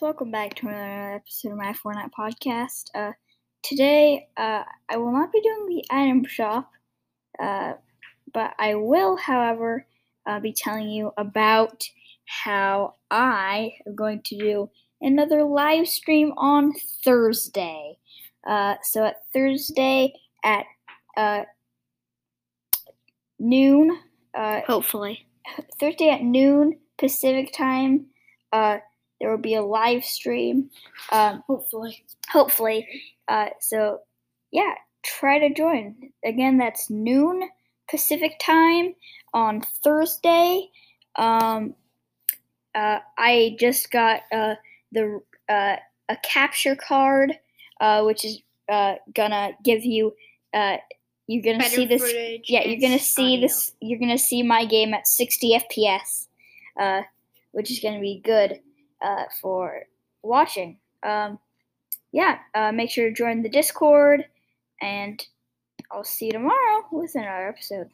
welcome back to another episode of my Fortnite podcast. Uh, today, uh, I will not be doing the item shop, uh, but I will, however, uh, be telling you about how I am going to do another live stream on Thursday. Uh, so at Thursday at uh, noon, uh, Hopefully. Thursday at noon Pacific time. There will be a live stream. Um, Hopefully. hopefully. Uh, so yeah, try to join. Again, that's noon Pacific time on Thursday. Um, uh, I just got uh, the uh, a capture card, uh, which is uh, gonna give you. Uh, you're gonna see this. Yeah, you're gonna see audio. this. You're gonna see my game at 60 FPS, uh, which is gonna be good uh, for watching. Um, yeah, uh, make sure to join the Discord, and I'll see you tomorrow with another episode.